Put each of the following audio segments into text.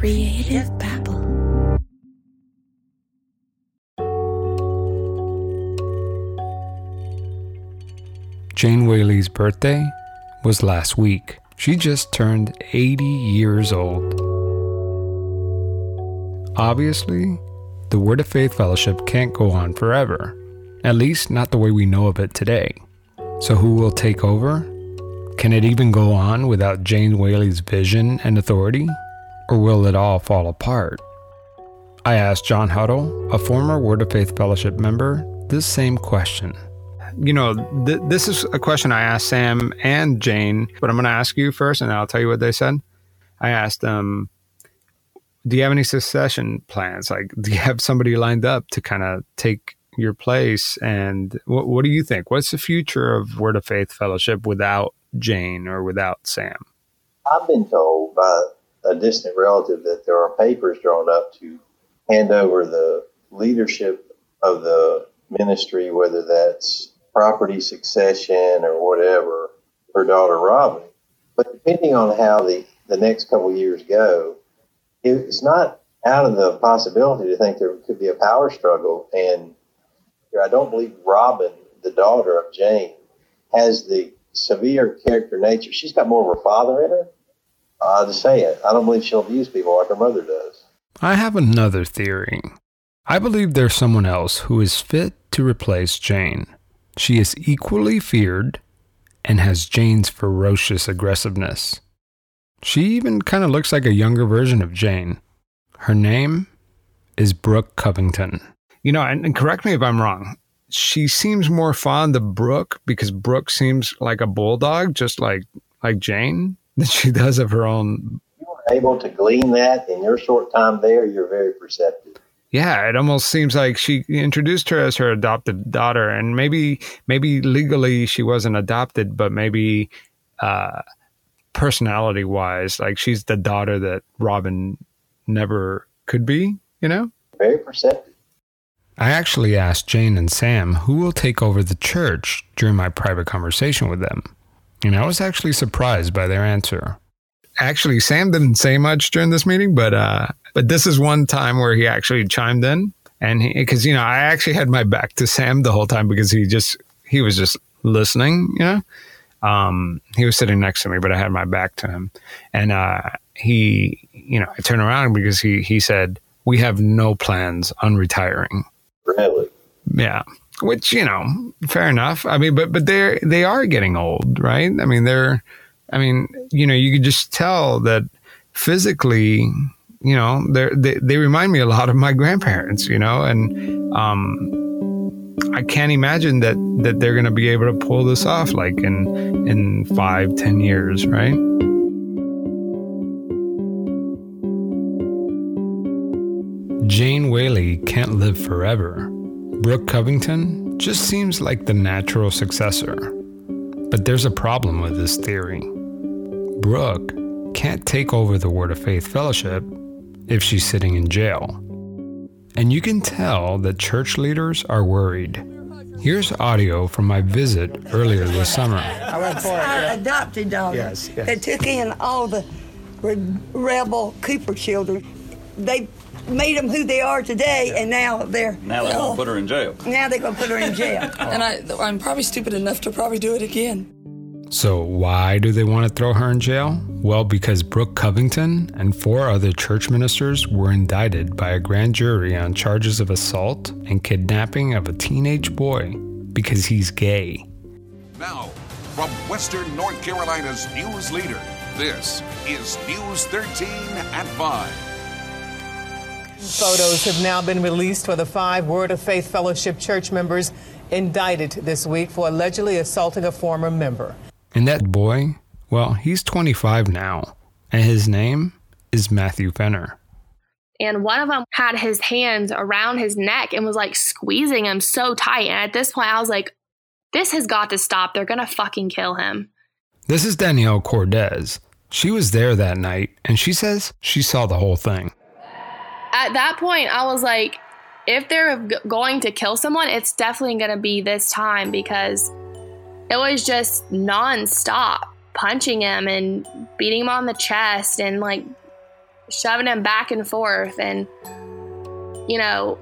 Creative Babble. Jane Whaley's birthday was last week. She just turned 80 years old. Obviously, the Word of Faith Fellowship can't go on forever, at least not the way we know of it today. So, who will take over? Can it even go on without Jane Whaley's vision and authority? Or will it all fall apart? I asked John Huddle, a former Word of Faith Fellowship member, this same question. You know, th- this is a question I asked Sam and Jane, but I'm going to ask you first and I'll tell you what they said. I asked them, Do you have any succession plans? Like, do you have somebody lined up to kind of take your place? And what, what do you think? What's the future of Word of Faith Fellowship without Jane or without Sam? I've been told by a distant relative that there are papers drawn up to hand over the leadership of the ministry, whether that's property succession or whatever, her daughter Robin. But depending on how the, the next couple years go, it's not out of the possibility to think there could be a power struggle. And I don't believe Robin, the daughter of Jane, has the severe character nature. She's got more of her father in her. Uh, just say it, I don't believe she'll abuse people like her mother does. I have another theory. I believe there's someone else who is fit to replace Jane. She is equally feared and has Jane's ferocious aggressiveness. She even kind of looks like a younger version of Jane. Her name is Brooke Covington. You know, and, and correct me if I'm wrong. She seems more fond of Brooke because Brooke seems like a bulldog, just like like Jane, than she does of her own. You were able to glean that in your short time there. You're very perceptive. Yeah, it almost seems like she introduced her as her adopted daughter, and maybe maybe legally she wasn't adopted, but maybe uh, personality wise, like she's the daughter that Robin never could be. You know, Very perceptive. I actually asked Jane and Sam who will take over the church during my private conversation with them, and I was actually surprised by their answer. Actually, Sam didn't say much during this meeting, but uh, but this is one time where he actually chimed in, and because you know I actually had my back to Sam the whole time because he just he was just listening, you know. Um, he was sitting next to me, but I had my back to him, and uh, he, you know, I turned around because he he said we have no plans on retiring. Really. Yeah. Which, you know, fair enough. I mean, but but they're they are getting old, right? I mean, they're I mean, you know, you could just tell that physically, you know, they're, they they remind me a lot of my grandparents, you know, and um I can't imagine that that they're gonna be able to pull this off like in in five, ten years, right? Jane Whaley can't live forever. Brooke Covington just seems like the natural successor. But there's a problem with this theory. Brooke can't take over the Word of Faith Fellowship if she's sitting in jail. And you can tell that church leaders are worried. Here's audio from my visit earlier this summer. I went for it. Our yeah. adopted daughter. Yes, yes. They took in all the rebel Cooper children. They made them who they are today, and now they're Now they're gonna put her in jail. now they're gonna put her in jail. And I, I'm probably stupid enough to probably do it again. So, why do they want to throw her in jail? Well, because Brooke Covington and four other church ministers were indicted by a grand jury on charges of assault and kidnapping of a teenage boy because he's gay. Now, from Western North Carolina's news leader, this is News 13 at 5. Photos have now been released for the five Word of Faith Fellowship church members indicted this week for allegedly assaulting a former member. And that boy, well, he's 25 now, and his name is Matthew Fenner. and one of them had his hands around his neck and was like squeezing him so tight. And at this point, I was like, this has got to stop. They're going to fucking kill him. This is Danielle Cordes. She was there that night, and she says she saw the whole thing. At that point, I was like, if they're going to kill someone, it's definitely going to be this time because it was just nonstop punching him and beating him on the chest and like shoving him back and forth. And, you know,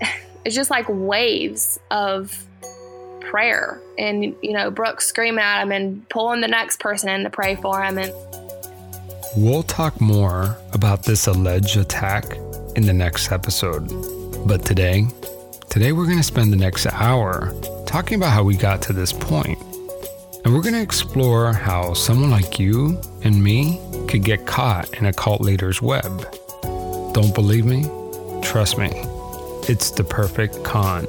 it's just like waves of prayer. And, you know, Brooke screaming at him and pulling the next person in to pray for him. And we'll talk more about this alleged attack in the next episode. But today, today we're going to spend the next hour talking about how we got to this point. And we're going to explore how someone like you and me could get caught in a cult leader's web. Don't believe me? Trust me, it's the perfect con.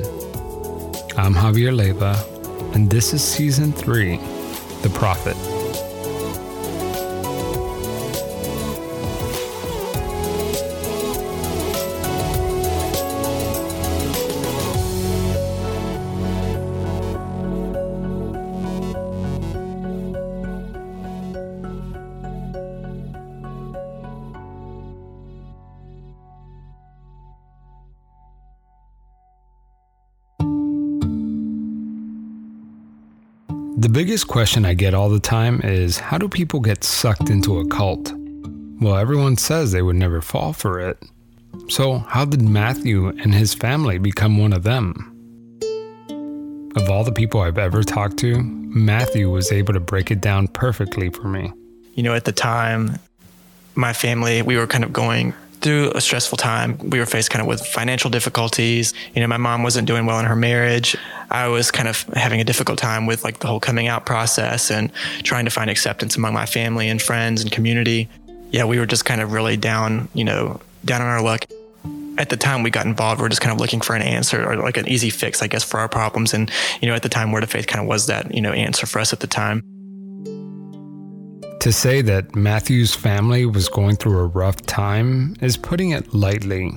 I'm Javier Leyva, and this is season three The Prophet. Biggest question I get all the time is how do people get sucked into a cult? Well, everyone says they would never fall for it. So, how did Matthew and his family become one of them? Of all the people I've ever talked to, Matthew was able to break it down perfectly for me. You know, at the time, my family, we were kind of going through a stressful time. We were faced kind of with financial difficulties. You know, my mom wasn't doing well in her marriage. I was kind of having a difficult time with like the whole coming out process and trying to find acceptance among my family and friends and community. Yeah, we were just kind of really down, you know, down on our luck. At the time we got involved, we are just kind of looking for an answer or like an easy fix, I guess, for our problems. And, you know, at the time, Word of Faith kind of was that, you know, answer for us at the time. To say that Matthew's family was going through a rough time is putting it lightly.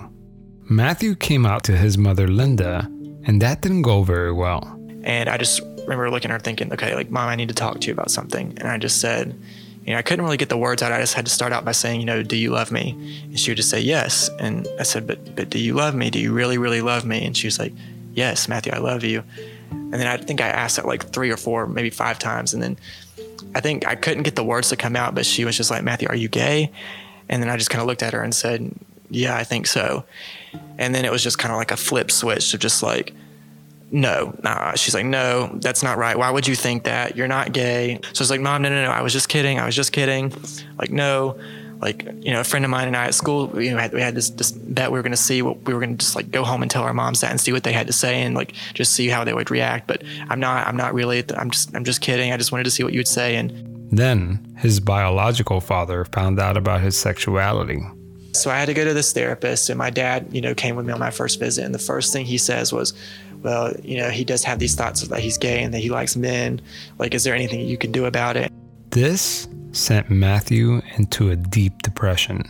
Matthew came out to his mother Linda, and that didn't go very well. And I just remember looking at her thinking, okay, like, mom, I need to talk to you about something. And I just said, you know, I couldn't really get the words out. I just had to start out by saying, you know, do you love me? And she would just say, yes. And I said, but, but do you love me? Do you really, really love me? And she was like, yes, Matthew, I love you. And then I think I asked that like three or four, maybe five times. And then I think I couldn't get the words to come out, but she was just like, Matthew, are you gay? And then I just kind of looked at her and said, Yeah, I think so. And then it was just kind of like a flip switch of just like, no, nah. She's like, no, that's not right. Why would you think that? You're not gay. So I was like, mom, no, no, no. I was just kidding. I was just kidding. Like, no like you know a friend of mine and I at school we had we had this, this bet we were going to see what we were going to just like go home and tell our moms that and see what they had to say and like just see how they would react. But I'm not I'm not really I'm just I'm just kidding. I just wanted to see what you would say and then his biological father found out about his sexuality. So I had to go to this therapist and my dad you know came with me on my first visit and the first thing he says was well you know he does have these thoughts that he's gay and that he likes men. Like is there anything you can do about it? This sent Matthew into a deep depression.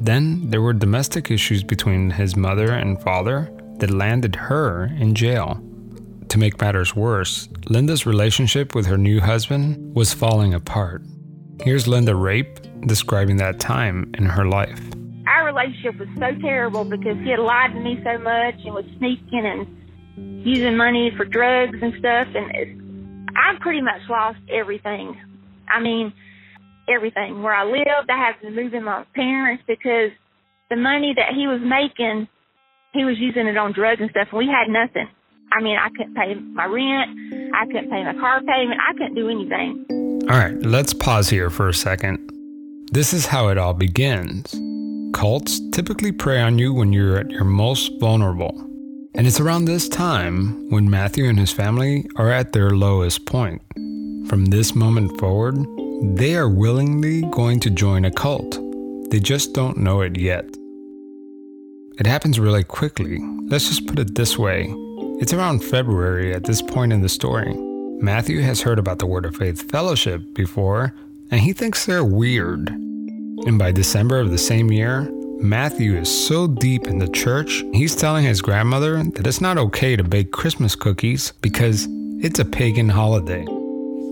Then there were domestic issues between his mother and father that landed her in jail. To make matters worse, Linda's relationship with her new husband was falling apart. Here's Linda Rape describing that time in her life. Our relationship was so terrible because he had lied to me so much and was sneaking and using money for drugs and stuff. And I pretty much lost everything. I mean, everything. Where I lived, I had to move in my parents because the money that he was making, he was using it on drugs and stuff, and we had nothing. I mean, I couldn't pay my rent, I couldn't pay my car payment, I couldn't do anything. All right, let's pause here for a second. This is how it all begins. Cults typically prey on you when you're at your most vulnerable. And it's around this time when Matthew and his family are at their lowest point. From this moment forward, they are willingly going to join a cult. They just don't know it yet. It happens really quickly. Let's just put it this way it's around February at this point in the story. Matthew has heard about the Word of Faith Fellowship before, and he thinks they're weird. And by December of the same year, Matthew is so deep in the church, he's telling his grandmother that it's not okay to bake Christmas cookies because it's a pagan holiday.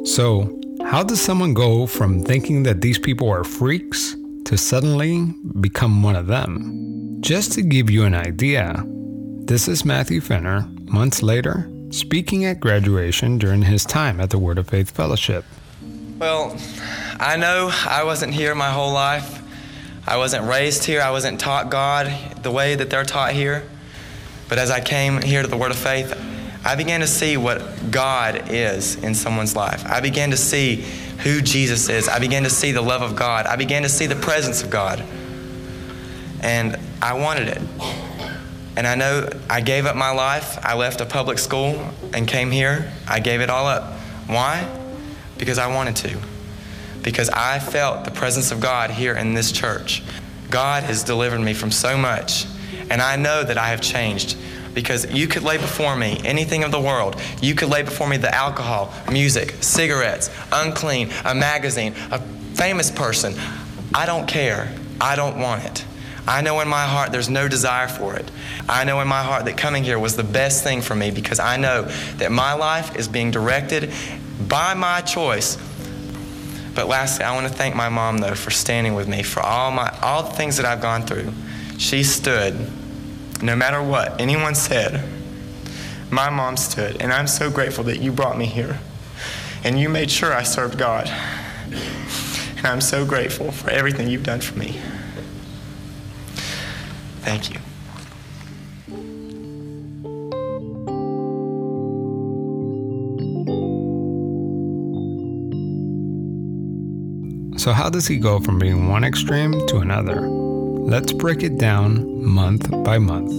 So, how does someone go from thinking that these people are freaks to suddenly become one of them? Just to give you an idea, this is Matthew Fenner, months later, speaking at graduation during his time at the Word of Faith Fellowship. Well, I know I wasn't here my whole life. I wasn't raised here. I wasn't taught God the way that they're taught here. But as I came here to the Word of Faith, I began to see what God is in someone's life. I began to see who Jesus is. I began to see the love of God. I began to see the presence of God. And I wanted it. And I know I gave up my life. I left a public school and came here. I gave it all up. Why? Because I wanted to. Because I felt the presence of God here in this church. God has delivered me from so much. And I know that I have changed because you could lay before me anything of the world. You could lay before me the alcohol, music, cigarettes, unclean, a magazine, a famous person. I don't care. I don't want it. I know in my heart there's no desire for it. I know in my heart that coming here was the best thing for me because I know that my life is being directed by my choice. But lastly, I want to thank my mom though for standing with me for all my all the things that I've gone through. She stood no matter what anyone said. My mom stood, and I'm so grateful that you brought me here. And you made sure I served God. And I'm so grateful for everything you've done for me. Thank you. So, how does he go from being one extreme to another? Let's break it down month by month.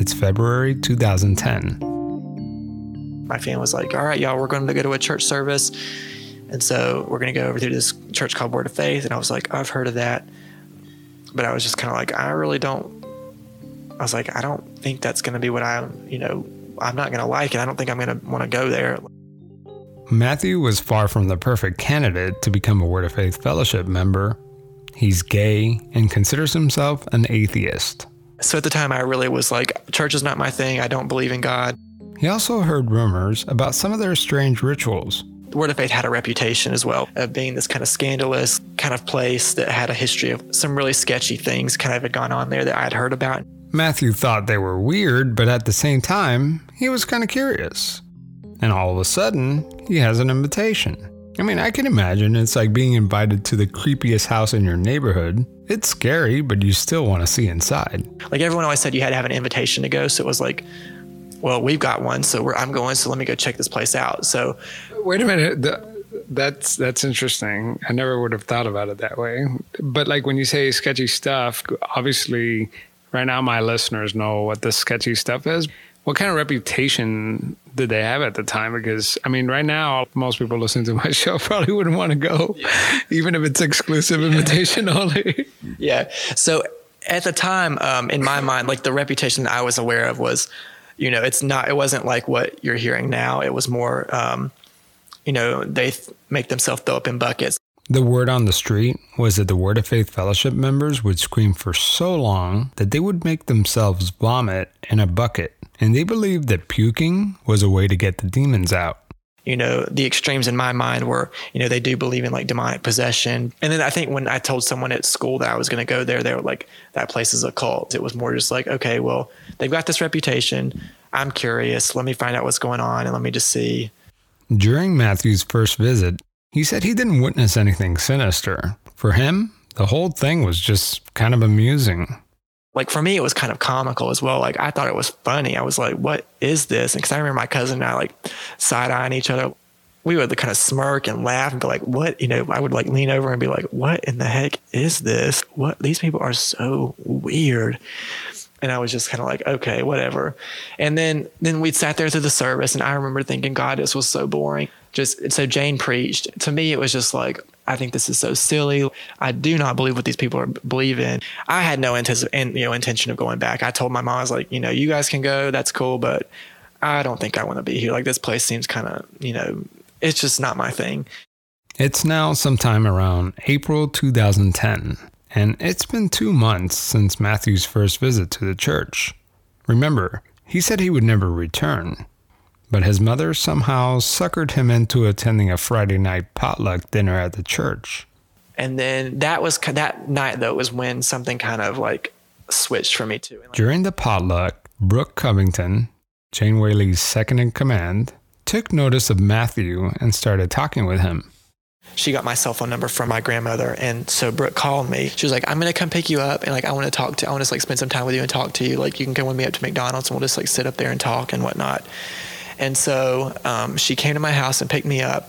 It's February 2010. My family was like, all right, y'all, we're going to go to a church service. And so we're going to go over to this church called Word of Faith. And I was like, I've heard of that. But I was just kind of like, I really don't, I was like, I don't think that's going to be what I, you know, I'm not going to like it. I don't think I'm going to want to go there. Matthew was far from the perfect candidate to become a Word of Faith Fellowship member. He's gay and considers himself an atheist. So at the time, I really was like, church is not my thing. I don't believe in God. He also heard rumors about some of their strange rituals. The Word of Faith had a reputation as well of being this kind of scandalous kind of place that had a history of some really sketchy things kind of had gone on there that I had heard about. Matthew thought they were weird, but at the same time, he was kind of curious. And all of a sudden, he has an invitation. I mean, I can imagine it's like being invited to the creepiest house in your neighborhood. It's scary, but you still want to see inside. Like everyone always said, you had to have an invitation to go. So it was like, well, we've got one, so I'm going. So let me go check this place out. So, wait a minute. The, that's that's interesting. I never would have thought about it that way. But like when you say sketchy stuff, obviously, right now my listeners know what the sketchy stuff is. What kind of reputation did they have at the time? Because I mean, right now, most people listening to my show probably wouldn't want to go, yeah. even if it's exclusive invitation only. Yeah. So at the time, um, in my mind, like the reputation that I was aware of was, you know, it's not, it wasn't like what you're hearing now. It was more, um, you know, they th- make themselves throw up in buckets. The word on the street was that the Word of Faith Fellowship members would scream for so long that they would make themselves vomit in a bucket and they believed that puking was a way to get the demons out. You know, the extremes in my mind were, you know, they do believe in like demonic possession. And then I think when I told someone at school that I was going to go there, they were like, that place is a cult. It was more just like, okay, well, they've got this reputation. I'm curious. Let me find out what's going on and let me just see. During Matthew's first visit, he said he didn't witness anything sinister. For him, the whole thing was just kind of amusing. Like for me it was kind of comical as well. Like i thought it was funny. I was like what is this? Because i remember my cousin and i like side-eyeing each other. We would kind of smirk and laugh and be like what? You know i would like lean over and be like what in the heck is this? What? These people are so weird. And i was just kind of like okay whatever. And then then we'd sat there through the service and i remember thinking god this was so boring just so jane preached to me it was just like I think this is so silly. I do not believe what these people are believe in. I had no you know, intention of going back. I told my mom, I was like, you know, you guys can go. That's cool, but I don't think I want to be here. Like this place seems kind of, you know, it's just not my thing. It's now sometime around April 2010, and it's been two months since Matthew's first visit to the church. Remember, he said he would never return but his mother somehow suckered him into attending a Friday night potluck dinner at the church. And then that was that night though was when something kind of like switched for me too. During the potluck, Brooke Covington, Jane Whaley's second in command, took notice of Matthew and started talking with him. She got my cell phone number from my grandmother, and so Brooke called me. She was like, "I'm gonna come pick you up, and like I want to talk to, I want to like spend some time with you and talk to you. Like you can come with me up to McDonald's, and we'll just like sit up there and talk and whatnot." And so um, she came to my house and picked me up.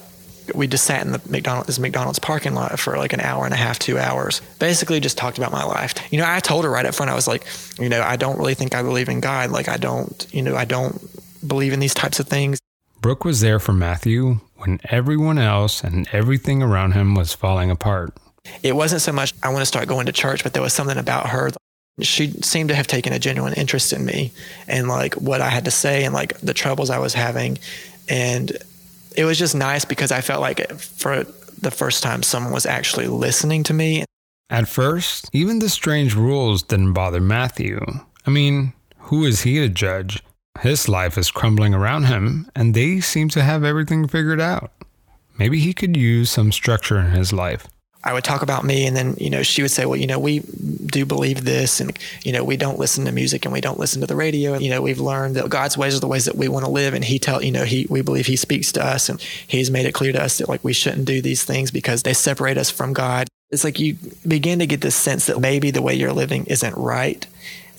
We just sat in the McDonald's, this McDonald's parking lot for like an hour and a half, two hours. Basically, just talked about my life. You know, I told her right up front, I was like, you know, I don't really think I believe in God. Like, I don't, you know, I don't believe in these types of things. Brooke was there for Matthew when everyone else and everything around him was falling apart. It wasn't so much I want to start going to church, but there was something about her she seemed to have taken a genuine interest in me and like what I had to say and like the troubles I was having. And it was just nice because I felt like for the first time someone was actually listening to me. At first, even the strange rules didn't bother Matthew. I mean, who is he to judge? His life is crumbling around him, and they seem to have everything figured out. Maybe he could use some structure in his life. I would talk about me, and then you know she would say, "Well, you know, we do believe this, and you know, we don't listen to music and we don't listen to the radio. And, you know, we've learned that God's ways are the ways that we want to live, and He tell you know He we believe He speaks to us, and He's made it clear to us that like we shouldn't do these things because they separate us from God. It's like you begin to get this sense that maybe the way you're living isn't right,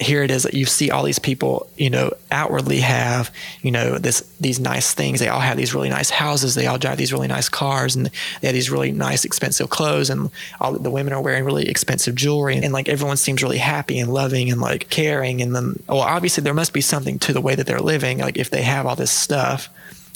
here it is that you see all these people, you know, outwardly have, you know, this these nice things. They all have these really nice houses. They all drive these really nice cars, and they have these really nice, expensive clothes. And all the women are wearing really expensive jewelry, and, and like everyone seems really happy and loving and like caring. And then, well, obviously there must be something to the way that they're living. Like if they have all this stuff,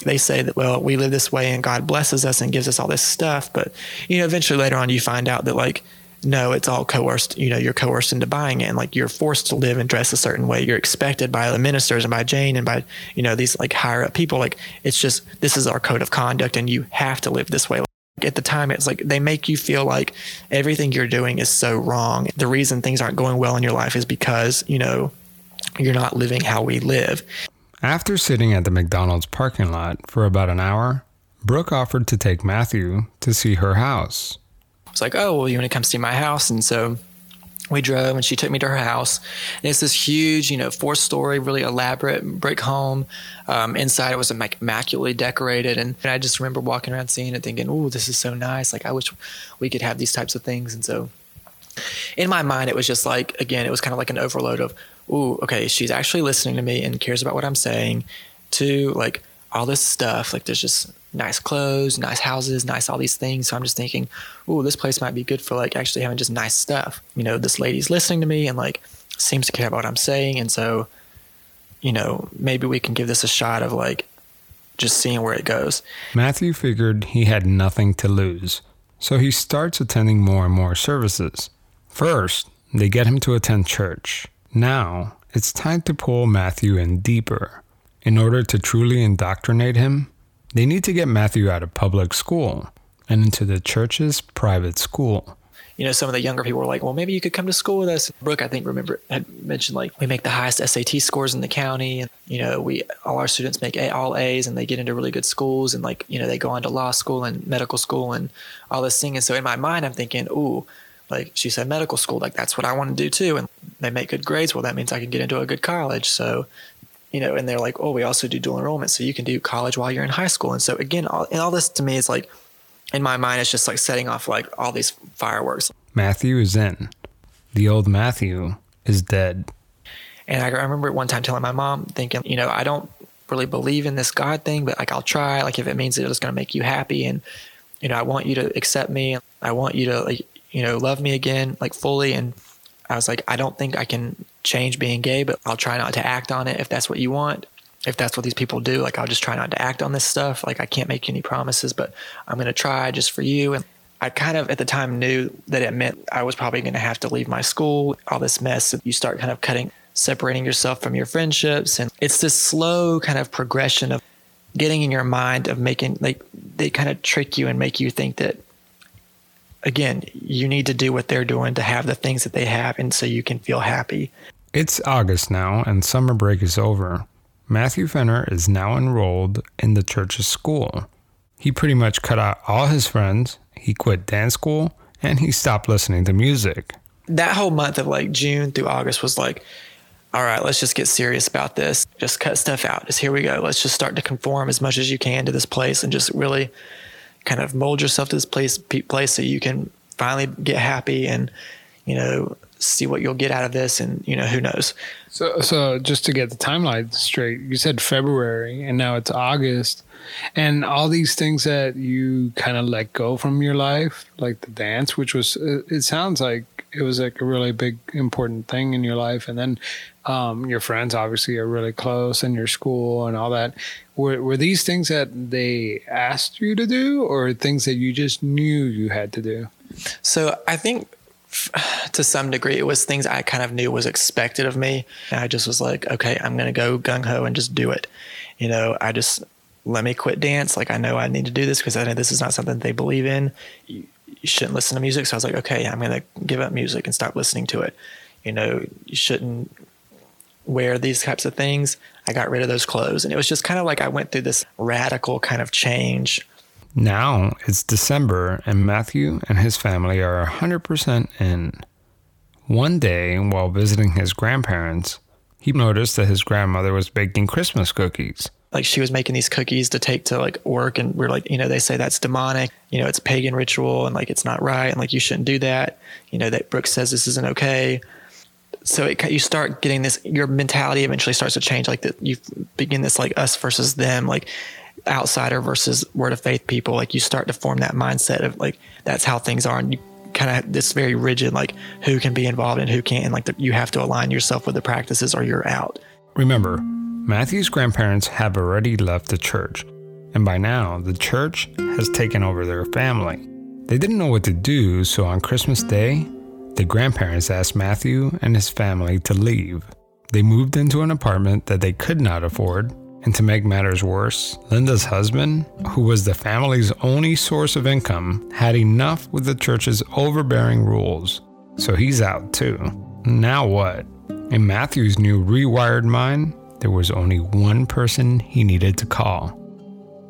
they say that well we live this way and god blesses us and gives us all this stuff but you know eventually later on you find out that like no, it's all coerced. You know, you're coerced into buying it, and like you're forced to live and dress a certain way. You're expected by the ministers and by Jane and by you know these like higher up people. Like it's just this is our code of conduct, and you have to live this way. Like, At the time, it's like they make you feel like everything you're doing is so wrong. The reason things aren't going well in your life is because you know you're not living how we live. After sitting at the McDonald's parking lot for about an hour, Brooke offered to take Matthew to see her house was like, oh, well, you want to come see my house? And so we drove and she took me to her house. And it's this huge, you know, four story, really elaborate brick home. Um, inside it was immaculately decorated. And, and I just remember walking around seeing it thinking, oh, this is so nice. Like, I wish we could have these types of things. And so in my mind, it was just like, again, it was kind of like an overload of, ooh, okay, she's actually listening to me and cares about what I'm saying. To like all this stuff. Like, there's just nice clothes, nice houses, nice all these things. So I'm just thinking, oh, this place might be good for like actually having just nice stuff. You know, this lady's listening to me and like seems to care about what I'm saying. And so, you know, maybe we can give this a shot of like just seeing where it goes. Matthew figured he had nothing to lose. So he starts attending more and more services. First, they get him to attend church. Now, it's time to pull Matthew in deeper. In order to truly indoctrinate him, they need to get Matthew out of public school and into the church's private school. You know, some of the younger people were like, well, maybe you could come to school with us. Brooke, I think, remember, had mentioned like we make the highest SAT scores in the county. And, you know, we, all our students make a, all A's and they get into really good schools and like, you know, they go on to law school and medical school and all this thing. And so in my mind, I'm thinking, ooh, like she said, medical school, like that's what I want to do too. And they make good grades. Well, that means I can get into a good college. So you know, and they're like, oh, we also do dual enrollment, so you can do college while you're in high school. And so again, all, and all this to me is like, in my mind, it's just like setting off like all these fireworks. Matthew is in. The old Matthew is dead. And I remember one time telling my mom, thinking, you know, I don't really believe in this God thing, but like I'll try. Like if it means that it's going to make you happy, and you know, I want you to accept me. I want you to like, you know, love me again, like fully. And I was like, I don't think I can change being gay, but I'll try not to act on it if that's what you want. If that's what these people do, like I'll just try not to act on this stuff. Like I can't make any promises, but I'm going to try just for you. And I kind of at the time knew that it meant I was probably going to have to leave my school, all this mess. You start kind of cutting, separating yourself from your friendships. And it's this slow kind of progression of getting in your mind of making, like, they kind of trick you and make you think that again, you need to do what they're doing to have the things that they have, and so you can feel happy. It's August now, and summer break is over. Matthew Fenner is now enrolled in the church's school. He pretty much cut out all his friends, he quit dance school, and he stopped listening to music. That whole month of like June through August was like, all right, let's just get serious about this. Just cut stuff out. Just here we go. Let's just start to conform as much as you can to this place and just really kind of mold yourself to this place place so you can finally get happy and you know see what you'll get out of this and you know who knows. So so just to get the timeline straight you said february and now it's august. And all these things that you kind of let go from your life like the dance which was it sounds like it was like a really big important thing in your life and then um, your friends obviously are really close and your school and all that were, were these things that they asked you to do or things that you just knew you had to do so i think to some degree, it was things I kind of knew was expected of me. And I just was like, okay, I'm going to go gung ho and just do it. You know, I just let me quit dance. Like, I know I need to do this because I know this is not something they believe in. You, shouldn't listen to music. So I was like, okay, I'm going to give up music and stop listening to it. You know, you shouldn't wear these types of things. I got rid of those clothes. And it was just kind of like I went through this radical kind of change now it's December, and Matthew and his family are 100% in. One day, while visiting his grandparents, he noticed that his grandmother was baking Christmas cookies. Like she was making these cookies to take to like work, and we're like, you know, they say that's demonic, you know, it's pagan ritual, and like it's not right, and like you shouldn't do that. You know, that Brooke says this isn't okay. So it, you start getting this, your mentality eventually starts to change. Like that, you begin this like us versus them. Like outsider versus word of faith people, like you start to form that mindset of like that's how things are, and you kind of this very rigid like who can be involved and who can't, and like the, you have to align yourself with the practices or you're out. Remember, Matthew's grandparents have already left the church, and by now the church has taken over their family. They didn't know what to do, so on Christmas Day, the grandparents asked Matthew and his family to leave. They moved into an apartment that they could not afford and to make matters worse, Linda's husband, who was the family's only source of income, had enough with the church's overbearing rules. So he's out too. Now what? In Matthew's new rewired mind, there was only one person he needed to call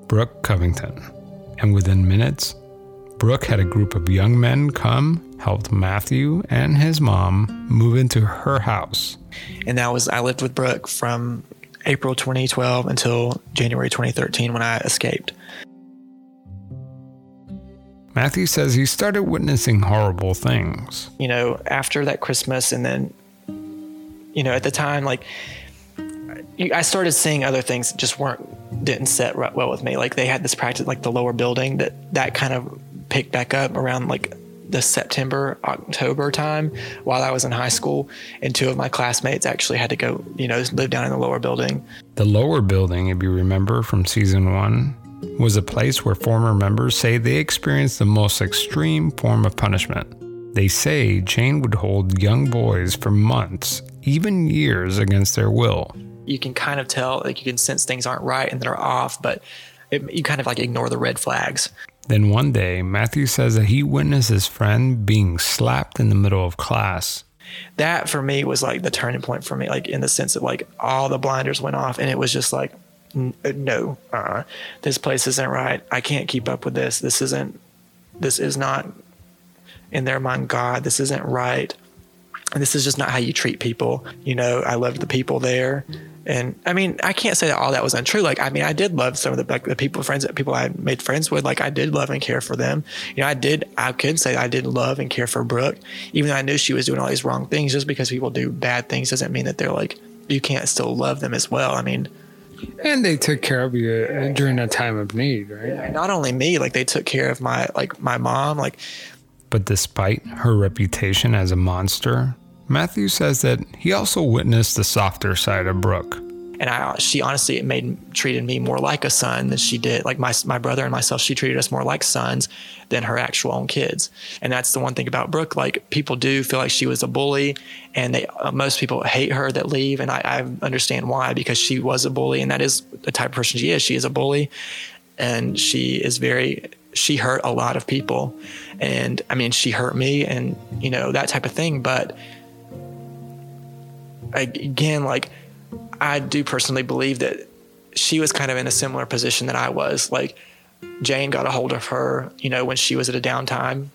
Brooke Covington. And within minutes, Brooke had a group of young men come, helped Matthew and his mom move into her house. And that was, I lived with Brooke from April 2012 until January 2013 when I escaped. Matthew says he started witnessing horrible things. You know, after that Christmas, and then, you know, at the time, like, I started seeing other things that just weren't, didn't set well with me. Like, they had this practice, like the lower building, that that kind of picked back up around like the September, October time while I was in high school. And two of my classmates actually had to go, you know, live down in the lower building. The lower building, if you remember from season one, was a place where former members say they experienced the most extreme form of punishment. They say Jane would hold young boys for months, even years against their will. You can kind of tell, like, you can sense things aren't right and they're off, but it, you kind of like ignore the red flags. Then one day, Matthew says that he witnessed his friend being slapped in the middle of class. That for me was like the turning point for me, like in the sense that like all the blinders went off and it was just like, uh, no, uh, this place isn't right. I can't keep up with this. This isn't, this is not in their mind God. This isn't right. And this is just not how you treat people. You know, I loved the people there. And I mean, I can't say that all that was untrue. Like, I mean, I did love some of the like the people, friends that people I made friends with. Like, I did love and care for them. You know, I did. I could say I did love and care for Brooke, even though I knew she was doing all these wrong things. Just because people do bad things doesn't mean that they're like you can't still love them as well. I mean, and they took care of you uh, during a time of need, right? Yeah, not only me, like they took care of my like my mom, like. But despite her reputation as a monster, Matthew says that he also witnessed the softer side of Brooke. And I, she honestly made treated me more like a son than she did. Like my my brother and myself, she treated us more like sons than her actual own kids. And that's the one thing about Brooke. Like people do feel like she was a bully, and they uh, most people hate her that leave, and I, I understand why because she was a bully, and that is the type of person she is. She is a bully, and she is very she hurt a lot of people, and I mean she hurt me, and you know that type of thing, but again, like I do personally believe that she was kind of in a similar position that I was. Like Jane got a hold of her, you know, when she was at a downtime.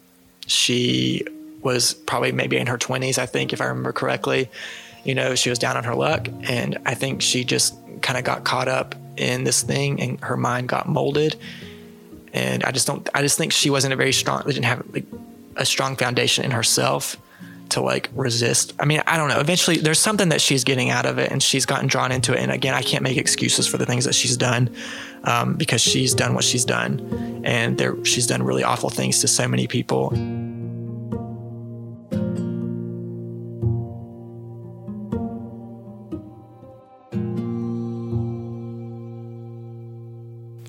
She was probably maybe in her 20s, I think, if I remember correctly. You know, she was down on her luck. And I think she just kind of got caught up in this thing and her mind got molded. and I just don't. I just think she wasn't a very strong. Didn't have like a strong foundation in herself to like resist. I mean, I don't know. Eventually, there's something that she's getting out of it, and she's gotten drawn into it. And again, I can't make excuses for the things that she's done um, because she's done what she's done, and there she's done really awful things to so many people.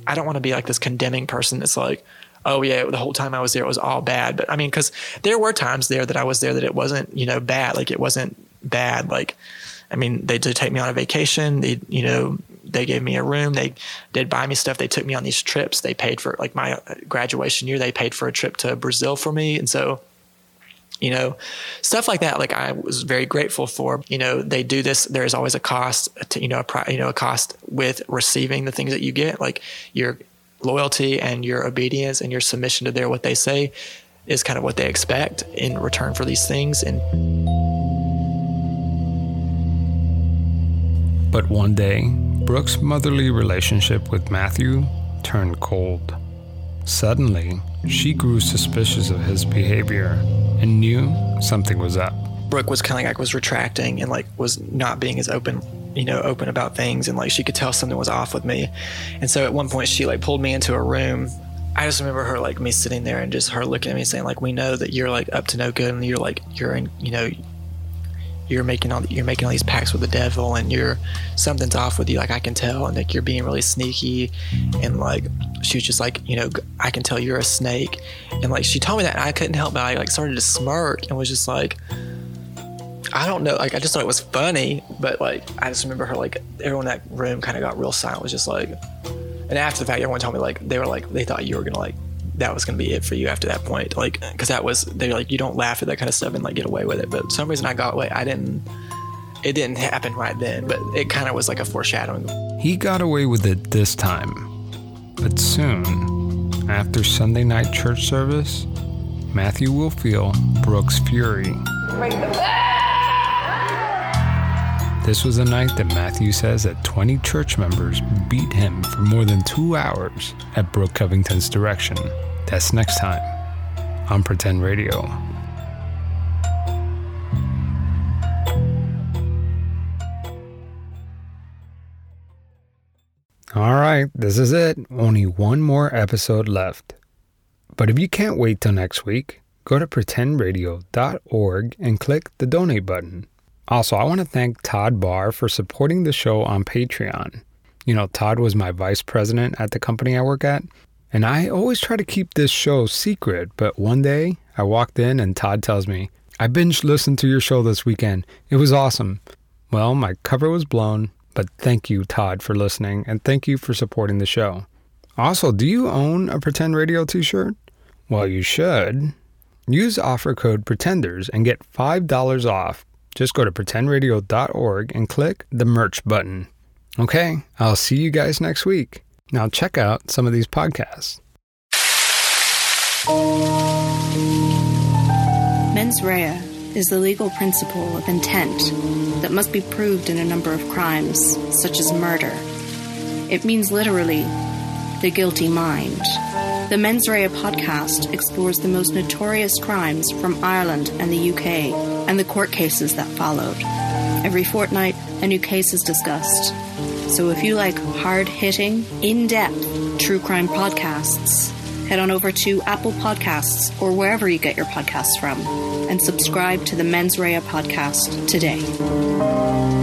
I don't want to be like this condemning person that's like, oh yeah, the whole time I was there it was all bad. But I mean, because there were times there that I was there that it wasn't, you know, bad. Like it wasn't bad. Like, I mean, they did take me on a vacation. They, you know, they gave me a room. They did buy me stuff. They took me on these trips. They paid for like my uh, graduation year. They paid for a trip to Brazil for me, and so you know, stuff like that. Like I was very grateful for. You know, they do this. There is always a cost to you know a you know a cost with receiving the things that you get. Like your loyalty and your obedience and your submission to their what they say is kind of what they expect in return for these things. And but one day, Brooke's motherly relationship with Matthew turned cold. Suddenly, she grew suspicious of his behavior and knew something was up. Brooke was kind of like was retracting and like was not being as open, you know, open about things, and like she could tell something was off with me. And so at one point, she like pulled me into a room. I just remember her like me sitting there and just her looking at me saying like, "We know that you're like up to no good, and you're like you're in, you know, you're making all you're making all these pacts with the devil, and you're something's off with you. Like I can tell, and like you're being really sneaky, and like she was just like, you know, I can tell you're a snake. And like she told me that and I couldn't help but I like started to smirk and was just like I don't know, like I just thought it was funny, but like I just remember her like everyone in that room kind of got real silent, was just like and after the fact everyone told me like they were like they thought you were gonna like that was gonna be it for you after that point. Like because that was they're like you don't laugh at that kind of stuff and like get away with it. But some reason I got away I didn't it didn't happen right then, but it kind of was like a foreshadowing. He got away with it this time but soon, after Sunday night church service, Matthew will feel Brooke's fury. This was a night that Matthew says that 20 church members beat him for more than two hours at Brooke Covington's direction. That's next time on Pretend Radio. All right, this is it. Only one more episode left. But if you can't wait till next week, go to pretendradio.org and click the donate button. Also, I want to thank Todd Barr for supporting the show on Patreon. You know, Todd was my vice president at the company I work at, and I always try to keep this show secret, but one day I walked in and Todd tells me, I binge listened to your show this weekend. It was awesome. Well, my cover was blown, but thank you, Todd, for listening, and thank you for supporting the show. Also, do you own a Pretend Radio t shirt? Well, you should. Use offer code PRETENDERS and get $5 off. Just go to pretendradio.org and click the merch button. Okay, I'll see you guys next week. Now, check out some of these podcasts. Mens rea is the legal principle of intent that must be proved in a number of crimes, such as murder. It means literally the guilty mind. The Mens Rea podcast explores the most notorious crimes from Ireland and the UK and the court cases that followed. Every fortnight, a new case is discussed. So if you like hard hitting, in depth true crime podcasts, head on over to Apple Podcasts or wherever you get your podcasts from and subscribe to the Mens Rea podcast today.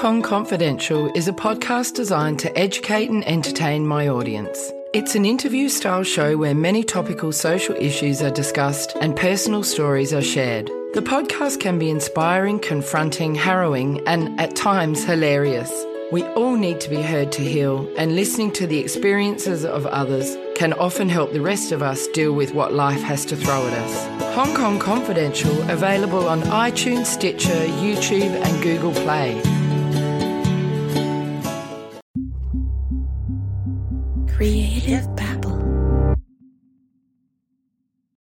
Kong Confidential is a podcast designed to educate and entertain my audience. It's an interview style show where many topical social issues are discussed and personal stories are shared. The podcast can be inspiring, confronting, harrowing, and at times hilarious. We all need to be heard to heal, and listening to the experiences of others can often help the rest of us deal with what life has to throw at us. Hong Kong Confidential, available on iTunes, Stitcher, YouTube, and Google Play. Creative